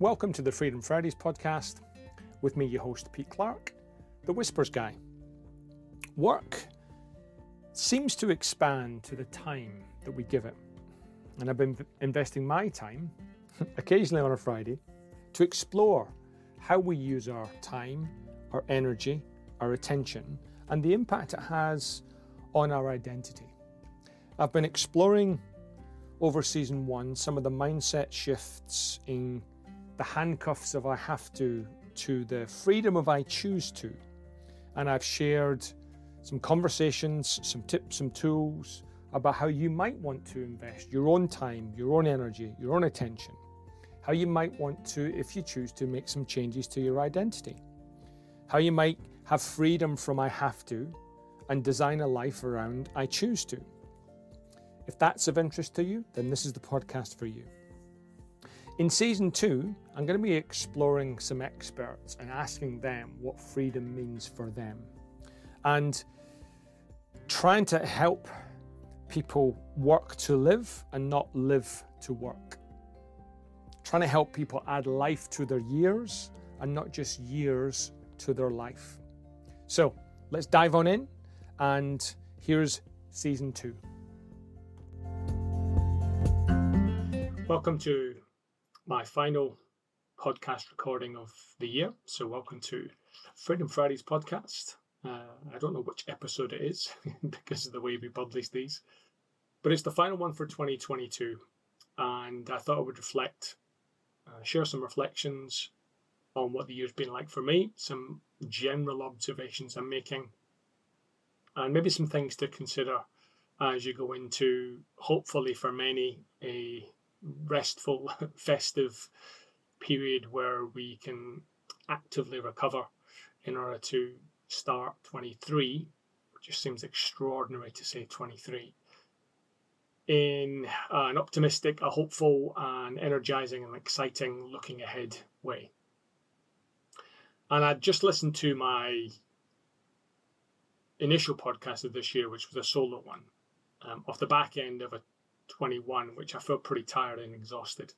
Welcome to the Freedom Fridays podcast. With me, your host, Pete Clark, the Whispers Guy. Work seems to expand to the time that we give it. And I've been investing my time, occasionally on a Friday, to explore how we use our time, our energy, our attention, and the impact it has on our identity. I've been exploring over season one some of the mindset shifts in the handcuffs of I have to to the freedom of I choose to. And I've shared some conversations, some tips, some tools about how you might want to invest your own time, your own energy, your own attention. How you might want to, if you choose to, make some changes to your identity. How you might have freedom from I have to and design a life around I choose to. If that's of interest to you, then this is the podcast for you. In season two, I'm going to be exploring some experts and asking them what freedom means for them. And trying to help people work to live and not live to work. Trying to help people add life to their years and not just years to their life. So let's dive on in, and here's season two. Welcome to my final podcast recording of the year. So, welcome to Freedom Fridays podcast. Uh, I don't know which episode it is because of the way we publish these, but it's the final one for 2022. And I thought I would reflect, uh, share some reflections on what the year's been like for me, some general observations I'm making, and maybe some things to consider as you go into, hopefully for many, a restful, festive period where we can actively recover in order to start 23, which just seems extraordinary to say 23, in an optimistic, a hopeful, and energizing and exciting looking ahead way. And I just listened to my initial podcast of this year, which was a solo one, um, off the back end of a 21, which I felt pretty tired and exhausted.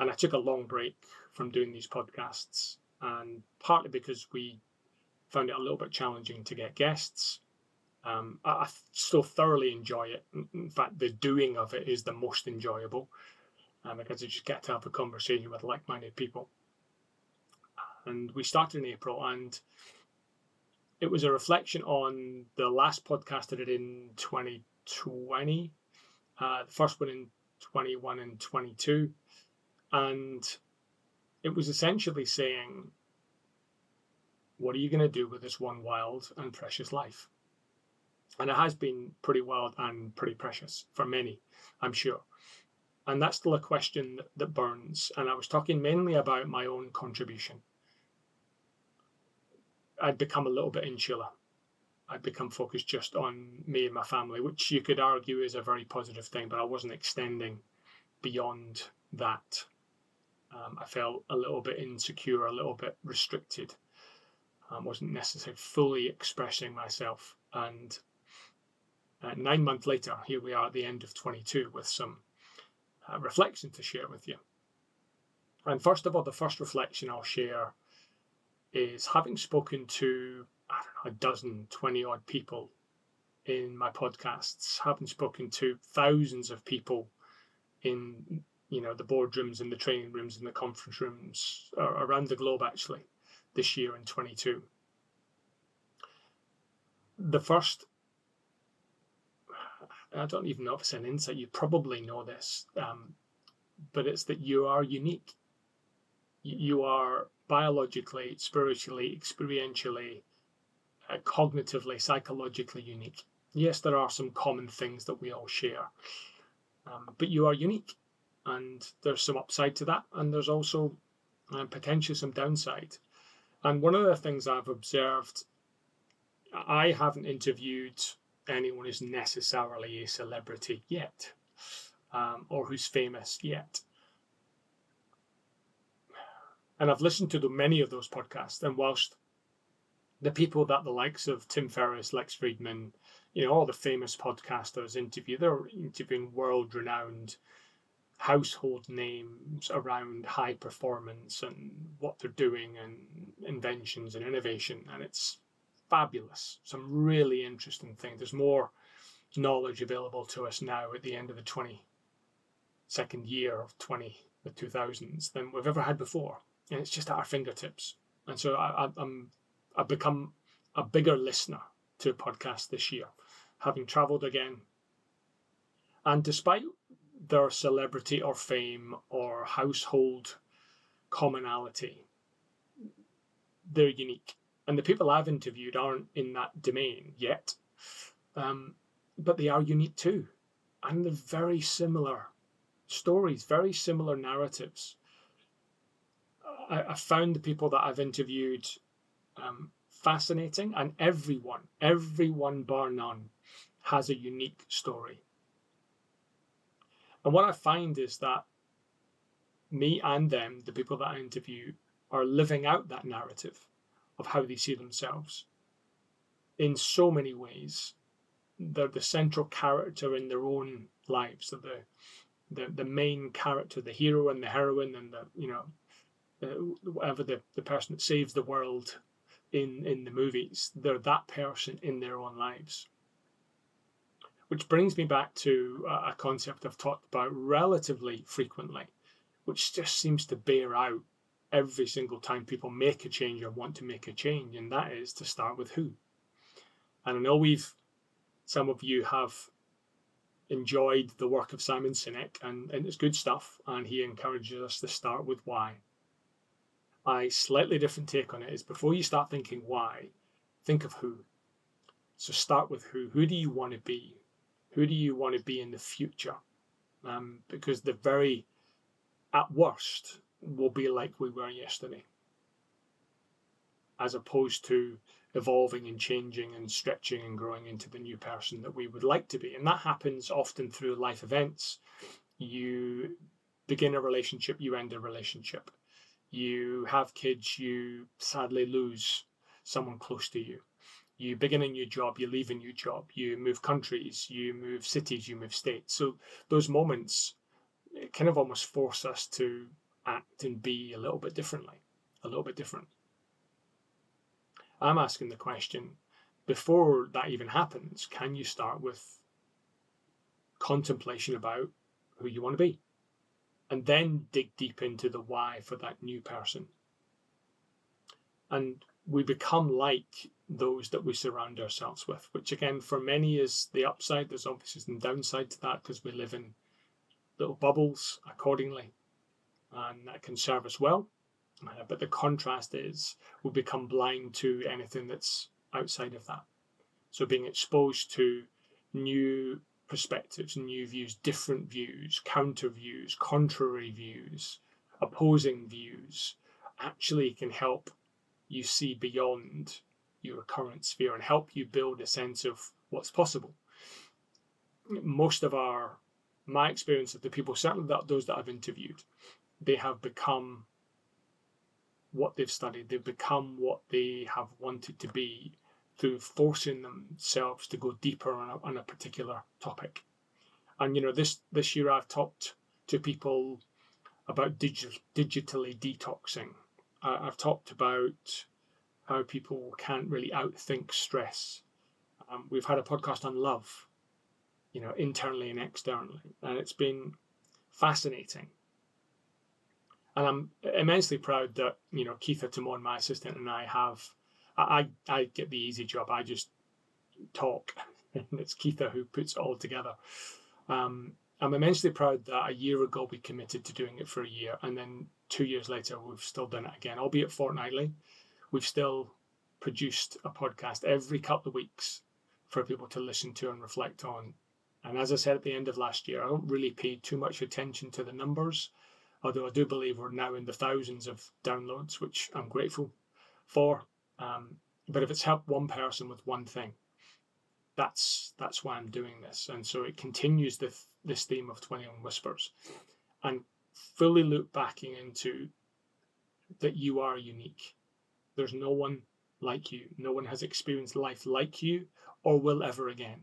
And I took a long break from doing these podcasts, and partly because we found it a little bit challenging to get guests. Um, I, I, still thoroughly enjoy it. In fact, the doing of it is the most enjoyable um, because you just get to have a conversation with like minded people. And we started in April, and it was a reflection on the last podcast I did in 2020 uh, the first one in 21 and 22. And it was essentially saying, what are you going to do with this one wild and precious life? And it has been pretty wild and pretty precious for many, I'm sure. And that's still a question that, burns. And I was talking mainly about my own contribution. I'd become a little bit insular I'd become focused just on me and my family, which you could argue is a very positive thing, but I wasn't extending beyond that. Um, I felt a little bit insecure, a little bit restricted. I um, wasn't necessarily fully expressing myself. And uh, nine months later, here we are at the end of 22 with some uh, reflection to share with you. And first of all, the first reflection I'll share is having spoken to I don't know, a dozen, 20 odd people in my podcasts, having spoken to thousands of people in you know the boardrooms and the training rooms and the conference rooms around the globe actually this year in 22 the first i don't even know if it's an insight you probably know this um, but it's that you are unique. You are biologically spiritually experientially uh, cognitively, psychologically unique. Yes, there are some common things that we all share, um, but you are unique, and there's some upside to that, and there's also uh, potentially some downside. And one of the things I've observed, I haven't interviewed anyone who's necessarily a celebrity yet, um, or who's famous yet. And I've listened to the, many of those podcasts, and whilst the people that the likes of Tim Ferriss, Lex Fridman, you know, all the famous podcasters interview. They're interviewing world renowned household names around high performance and what they're doing and inventions and innovation. And it's fabulous. Some really interesting things. There's more knowledge available to us now at the end of the 22nd year of 20 the 2000s than we've ever had before. And it's just at our fingertips. And so I, I, I'm, I've become a bigger listener to podcasts this year, having traveled again. And despite their celebrity or fame or household commonality, they're unique. And the people I've interviewed aren't in that domain yet, um, but they are unique too. And they're very similar stories, very similar narratives. I, I found the people that I've interviewed um, fascinating, and everyone, everyone bar none, has a unique story. And what I find is that me and them, the people that I interview, are living out that narrative of how they see themselves in so many ways. They're the central character in their own lives. They're the, the, the main character, the hero and the heroine, and the you know, uh, whatever the, the person that saves the world in in the movies. They're that person in their own lives. Which brings me back to uh, a concept I've talked about relatively frequently, which just seems to bear out every single time people make a change or want to make a change, and that is to start with who. And I know we've, some of you have enjoyed the work of Simon Sinek, and, and it's good stuff, and he encourages us to start with why. My slightly different take on it is before you start thinking why, think of who. So start with who. Who do you want to be? Who do you want to be in the future? Um, because the very, at worst, will be like we were yesterday, as opposed to evolving and changing and stretching and growing into the new person that we would like to be. And that happens often through life events. You begin a relationship, you end a relationship. You have kids, you sadly lose someone close to you you begin a new job, you leave a new job, you move countries, you move cities, you move states. So those moments kind of almost force us to act and be a little bit differently, a little bit different. I'm asking the question before that even happens, can you start with contemplation about who you want to be? And then dig deep into the why for that new person. And we become like those that we surround ourselves with, which again, for many is the upside. There's obviously some downside to that because we live in little bubbles accordingly, and that can serve us well. Uh, but the contrast is we become blind to anything that's outside of that. So being exposed to new perspectives, new views, different views, counter views, contrary views, opposing views, actually can help you see beyond your current sphere and help you build a sense of what's possible. Most of our, my experience of the people, certainly that those that I've interviewed, they have become what they've studied. They've become what they have wanted to be through forcing themselves to go deeper on a, on a particular topic. And you know, this this year I've talked to people about digital, digitally detoxing uh, I've talked about how people can't really outthink stress. Um, we've had a podcast on love, you know, internally and externally, and it's been fascinating. And I'm immensely proud that you know Keitha Timon, my assistant, and I have. I I get the easy job. I just talk, and it's Keitha who puts it all together. Um, I'm immensely proud that a year ago we committed to doing it for a year, and then two years later we've still done it again, albeit fortnightly. We've still produced a podcast every couple of weeks for people to listen to and reflect on. And as I said at the end of last year, I don't really pay too much attention to the numbers, although I do believe we're now in the thousands of downloads, which I'm grateful for. Um, but if it's helped one person with one thing, that's that's why I'm doing this. And so it continues the, this theme of 21 Whispers and fully loop backing into that you are unique. There's no one like you. No one has experienced life like you or will ever again.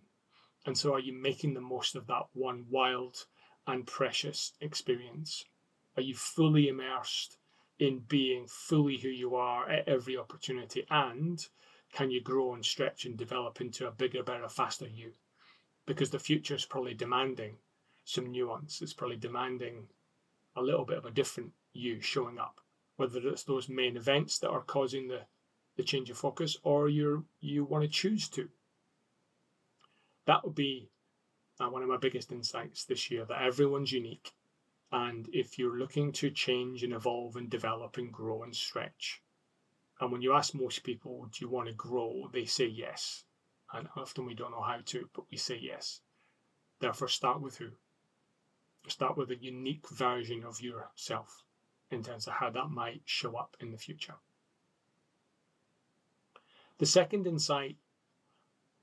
And so are you making the most of that one wild and precious experience? Are you fully immersed in being fully who you are at every opportunity? And can you grow and stretch and develop into a bigger, better, faster you? Because the future is probably demanding some nuance. It's probably demanding a little bit of a different you showing up, whether it's those main events that are causing the, the change of focus or you you want to choose to. That would be uh, one of my biggest insights this year that everyone's unique. And if you're looking to change and evolve and develop and grow and stretch, and when you ask most people, do you want to grow? They say yes. And often we don't know how to, but we say yes. Therefore, start with who? Start with a unique version of yourself in terms of how that might show up in the future. The second insight,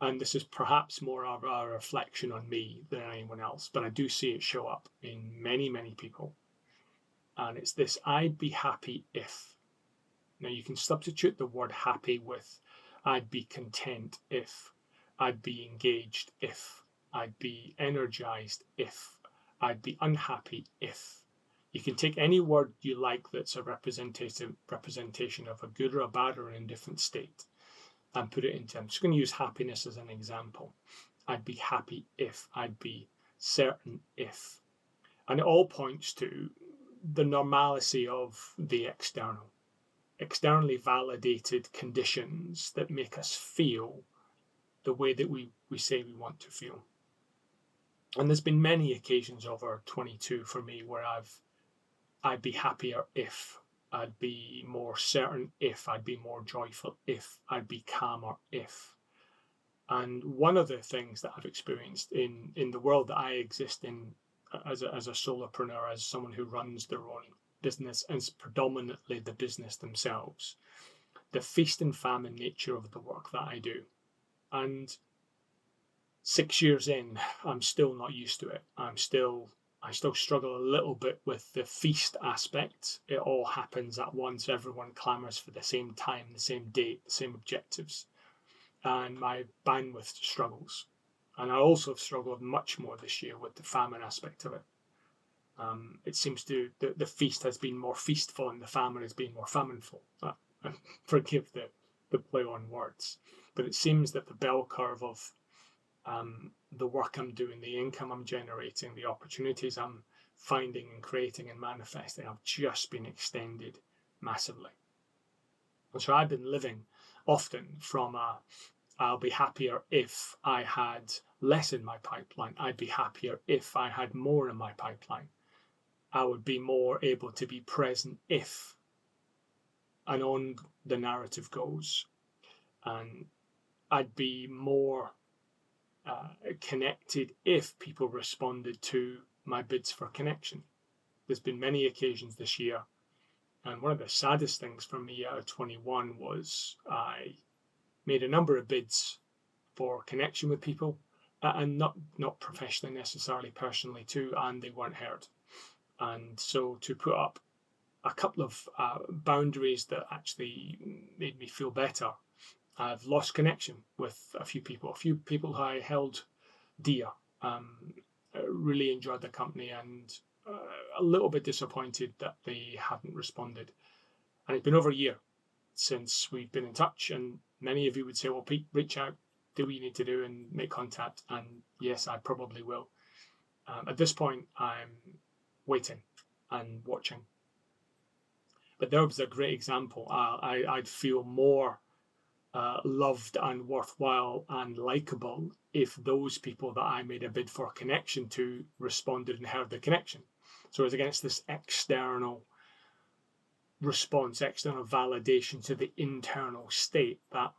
and this is perhaps more of a reflection on me than anyone else, but I do see it show up in many, many people. And it's this I'd be happy if now you can substitute the word happy with I'd be content if, I'd be engaged if, I'd be energized if, I'd be unhappy if. You can take any word you like that's a representative representation of a good or a bad or an indifferent state and put it into. I'm just going to use happiness as an example. I'd be happy if, I'd be certain if. And it all points to the normalcy of the external externally validated conditions that make us feel the way that we, we say we want to feel. And there's been many occasions over 22 for me where I've I'd be happier if I'd be more certain if I'd be more joyful if I'd be calmer if and one of the things that I've experienced in in the world that I exist in uh, as a, as a solopreneur as someone who runs their own business and predominantly the business themselves, the feast and famine nature of the work that I do. And six years in, I'm still not used to it. I'm still I still struggle a little bit with the feast aspect. It all happens at once. Everyone clamours for the same time, the same date, the same objectives. And my bandwidth struggles. And I also have struggled much more this year with the famine aspect of it. Um, it seems to the, the feast has been more feastful and the famine has been more famineful. Uh, forgive the, the play on words, but it seems that the bell curve of um, the work I'm doing, the income I'm generating, the opportunities I'm finding and creating and manifesting have just been extended massively. And so I've been living often from a I'll be happier if I had less in my pipeline. I'd be happier if I had more in my pipeline. I would be more able to be present if and on the narrative goes. And I'd be more uh, connected if people responded to my bids for connection. There's been many occasions this year, and one of the saddest things for me out of 21 was I made a number of bids for connection with people, uh, and not not professionally necessarily, personally too, and they weren't heard and so to put up a couple of uh, boundaries that actually made me feel better. I've lost connection with a few people, a few people who I held dear. Um, really enjoyed the company and uh, a little bit disappointed that they hadn't responded. And it's been over a year since we've been in touch, and many of you would say, "Well, Pete, reach out, do what you need to do, and make contact." And yes, I probably will. Um, at this point, I'm waiting and watching. But was a great example. Uh, I, I'd feel more uh, loved and worthwhile and likable if those people that I made a bid for connection to responded and heard the connection. So it was against this external response, external validation to the internal state that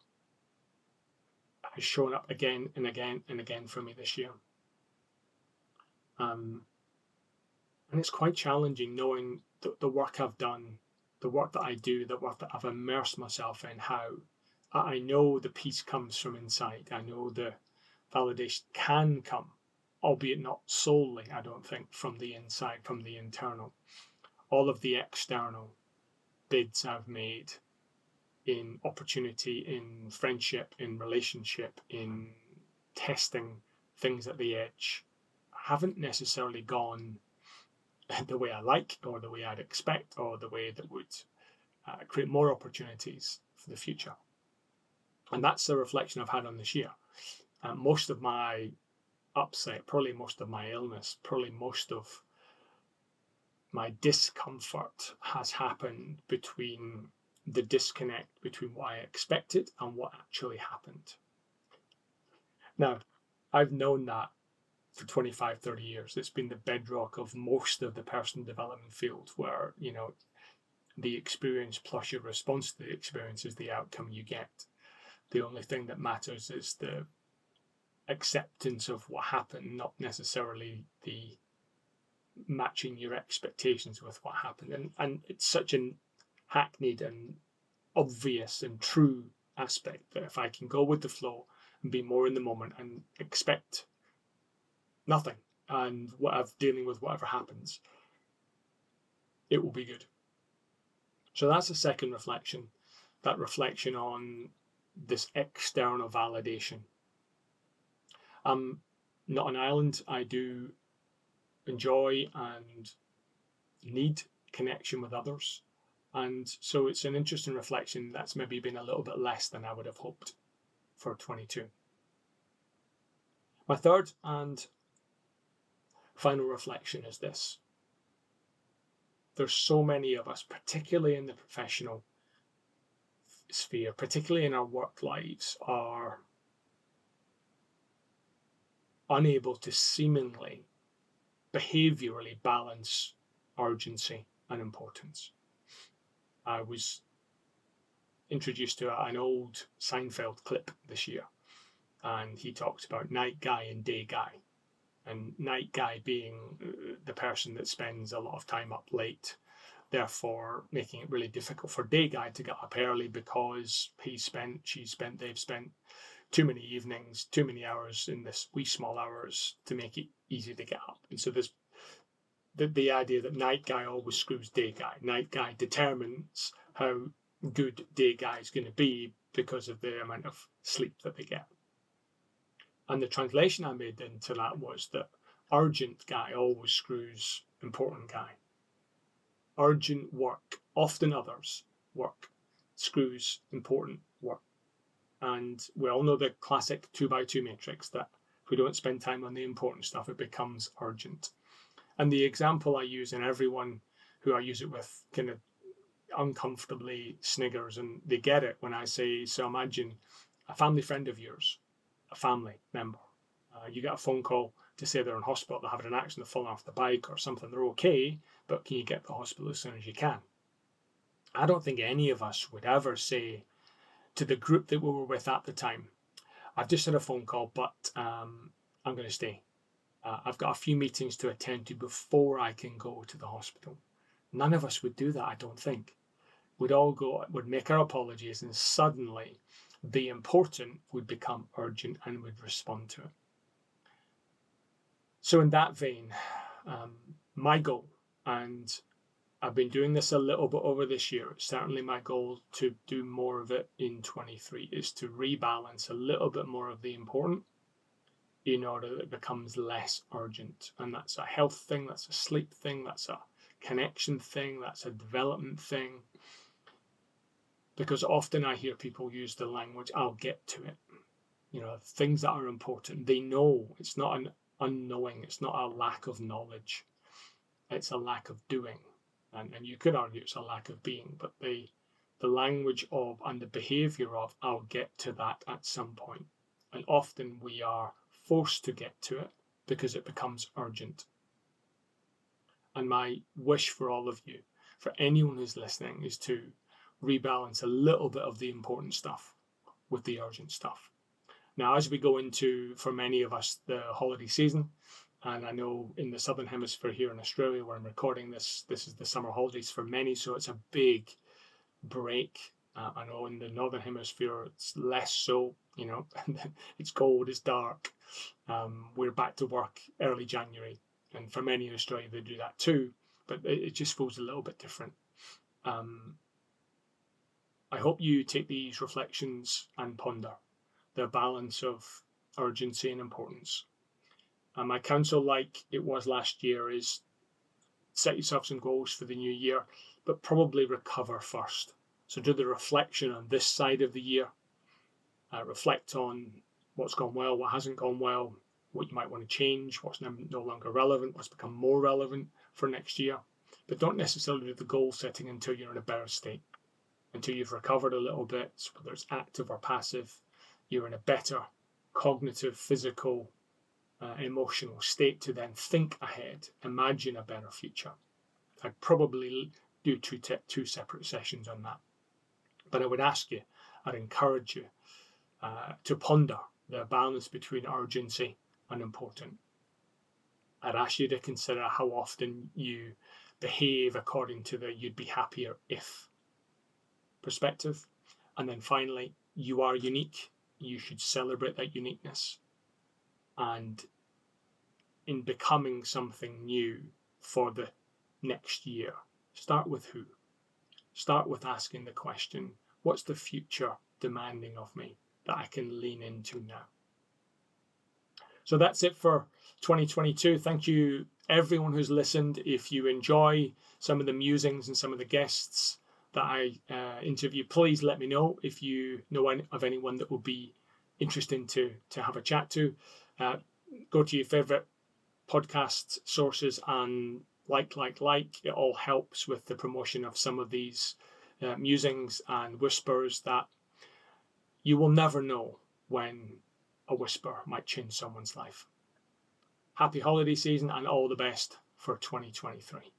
has shown up again and again and again for me this year. Um, and it's quite challenging knowing the, the work I've done, the work that I do, the work that I've immersed myself in, how I know the peace comes from inside. I know the validation can come, albeit not solely, I don't think, from the inside, from the internal. All of the external bids I've made in opportunity, in friendship, in relationship, in testing things at the edge haven't necessarily gone the way I like, or the way I'd expect, or the way that would uh, create more opportunities for the future. And that's the reflection I've had on this year. Uh, most of my upset, probably most of my illness, probably most of my discomfort has happened between the disconnect between what I expected and what actually happened. Now, I've known that for 25, 30 years. It's been the bedrock of most of the personal development field where, you know, the experience plus your response to the experience is the outcome you get. The only thing that matters is the acceptance of what happened, not necessarily the matching your expectations with what happened. And and it's such an hackneyed and obvious and true aspect that if I can go with the flow and be more in the moment and expect nothing and whatever dealing with whatever happens, it will be good. So that's the second reflection, that reflection on this external validation. I'm not an island. I do enjoy and need connection with others. And so it's an interesting reflection that's maybe been a little bit less than I would have hoped for 22. My third and final reflection is this there's so many of us, particularly in the professional sphere, particularly in our work lives, are unable to seemingly behaviorally balance urgency and importance. I was introduced to an old Seinfeld clip this year, and he talked about night guy and day guy. And night guy being uh, the person that spends a lot of time up late, therefore making it really difficult for day guy to get up early because he spent, she spent, they've spent too many evenings, too many hours in this wee small hours to make it easy to get up. And so there's the, the idea that night guy always screws day guy. Night guy determines how good day guy is going to be because of the amount of sleep that they get. And the translation I made into that was that urgent guy always screws important guy. Urgent work, often others, work screws important work. And we all know the classic two by two matrix that if we don't spend time on the important stuff, it becomes urgent. And the example I use, and everyone who I use it with kind of uncomfortably sniggers and they get it when I say, so imagine a family friend of yours, a family member. Uh, you get a phone call to say they're in hospital, they're having an accident, they're falling off the bike or something, they're okay, but can you get to the hospital as soon as you can? I don't think any of us would ever say, to the group that we were with at the time. I've just had a phone call, but um, I'm going to stay. Uh, I've got a few meetings to attend to before I can go to the hospital. None of us would do that, I don't think. We'd all go, would make our apologies, and suddenly the important would become urgent and would respond to it. So, in that vein, um, my goal, and I've been doing this a little bit over this year. It's certainly my goal to do more of it in 23 is to rebalance a little bit more of the important in order that it becomes less urgent. And that's a health thing, that's a sleep thing, that's a connection thing, that's a development thing. Because often I hear people use the language, I'll get to it. You know, things that are important. They know it's not an unknowing, it's not a lack of knowledge, it's a lack of doing and, and you could argue it's a lack of being, but the the language of and the behavior of I'll get to that at some point. And often we are forced to get to it because it becomes urgent. And my wish for all of you, for anyone who's listening, is to rebalance a little bit of the important stuff with the urgent stuff. Now, as we go into, for many of us, the holiday season, and I know in the southern hemisphere here in Australia, where I'm recording this, this is the summer holidays for many, so it's a big break. Uh, I know in the northern hemisphere it's less so. You know, it's cold, it's dark. Um, we're back to work early January, and for many in Australia they do that too. But it, it just feels a little bit different. Um, I hope you take these reflections and ponder the balance of urgency and importance And my counsel, like it was last year, is set yourself some goals for the new year, but probably recover first. So do the reflection on this side of the year. Uh, reflect on what's gone well, what hasn't gone well, what you might want to change, what's no longer relevant, what's become more relevant for next year. But don't necessarily do the goal setting until you're in a better state, until you've recovered a little bit, whether it's active or passive, you're in a better cognitive, physical, uh, emotional state to then think ahead, imagine a better future. I'd probably do two, te- two separate sessions on that. But I would ask you, I'd encourage you uh, to ponder the balance between urgency and important. I'd ask you to consider how often you behave according to the you'd be happier if perspective. And then finally, you are unique. You should celebrate that uniqueness. And in becoming something new for the next year, start with who? Start with asking the question what's the future demanding of me that I can lean into now? So that's it for 2022. Thank you, everyone who's listened. If you enjoy some of the musings and some of the guests that I uh, interview, please let me know if you know of anyone that would be interesting to to have a chat to. Uh, go to your favorite podcast sources and like, like, like. It all helps with the promotion of some of these uh, musings and whispers that you will never know when a whisper might change someone's life. Happy holiday season and all the best for 2023.